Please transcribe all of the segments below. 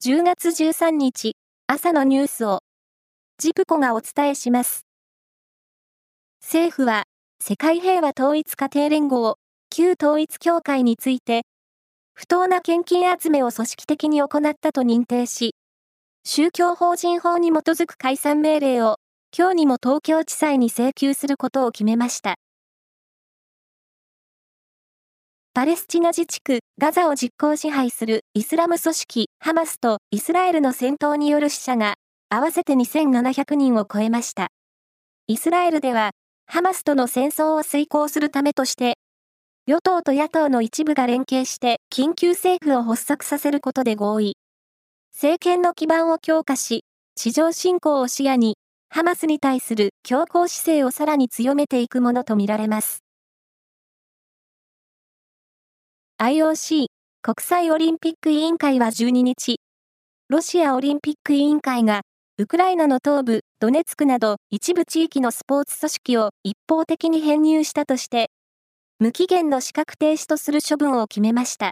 10月13日朝のニュースをジプコがお伝えします。政府は世界平和統一家庭連合旧統一協会について不当な献金集めを組織的に行ったと認定し宗教法人法に基づく解散命令を今日にも東京地裁に請求することを決めました。パレスチナ自治区ガザを実効支配するイスラム組織ハマスとイスラエルの戦闘による死者が合わせて2700人を超えました。イスラエルではハマスとの戦争を遂行するためとして、与党と野党の一部が連携して緊急政府を発足させることで合意。政権の基盤を強化し、地上侵攻を視野に、ハマスに対する強硬姿勢をさらに強めていくものとみられます。IOC 国際オリンピック委員会は12日、ロシアオリンピック委員会が、ウクライナの東部ドネツクなど一部地域のスポーツ組織を一方的に編入したとして、無期限の資格停止とする処分を決めました。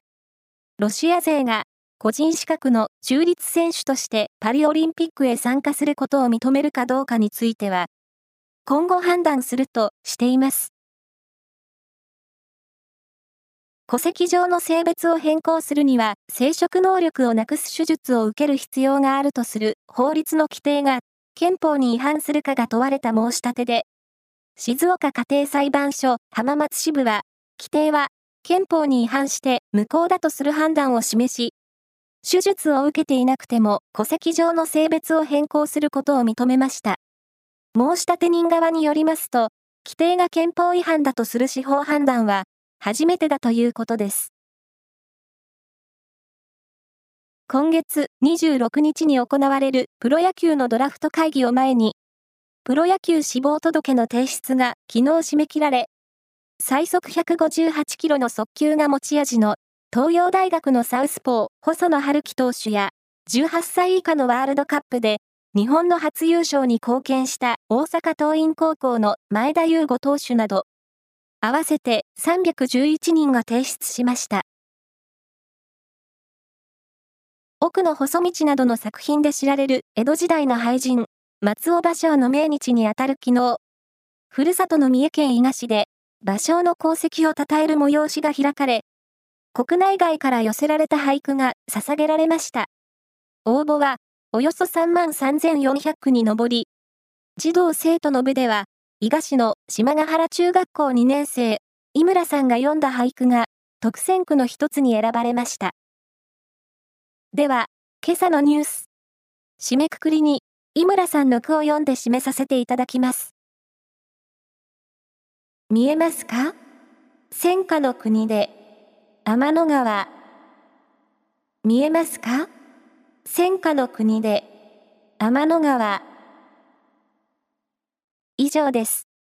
ロシア勢が個人資格の中立選手としてパリオリンピックへ参加することを認めるかどうかについては、今後判断するとしています。戸籍上の性別を変更するには、生殖能力をなくす手術を受ける必要があるとする法律の規定が、憲法に違反するかが問われた申し立てで、静岡家庭裁判所浜松支部は、規定は憲法に違反して無効だとする判断を示し、手術を受けていなくても戸籍上の性別を変更することを認めました。申し立て人側によりますと、規定が憲法違反だとする司法判断は、初めてだということです。今月26日に行われるプロ野球のドラフト会議を前に、プロ野球志望届の提出が昨日締め切られ、最速158キロの速球が持ち味の東洋大学のサウスポー細野晴樹投手や18歳以下のワールドカップで日本の初優勝に貢献した大阪桐蔭高校の前田優吾投手など合わせて311人が提出しました。奥の細道などの作品で知られる江戸時代の俳人、松尾芭蕉の命日にあたる昨日、ふるさとの三重県伊賀市で、芭蕉の功績を称える催しが開かれ、国内外から寄せられた俳句が捧げられました。応募は、およそ3万3400句に上り、児童生徒の部では、伊賀市の島ヶ原中学校2年生、井村さんが読んだ俳句が特選句の一つに選ばれました。では、今朝のニュース。締めくくりに、井村さんの句を読んで締めさせていただきます。見えますか？戦火の国で、天の川。見えますか？戦火の国で、天の川。上です。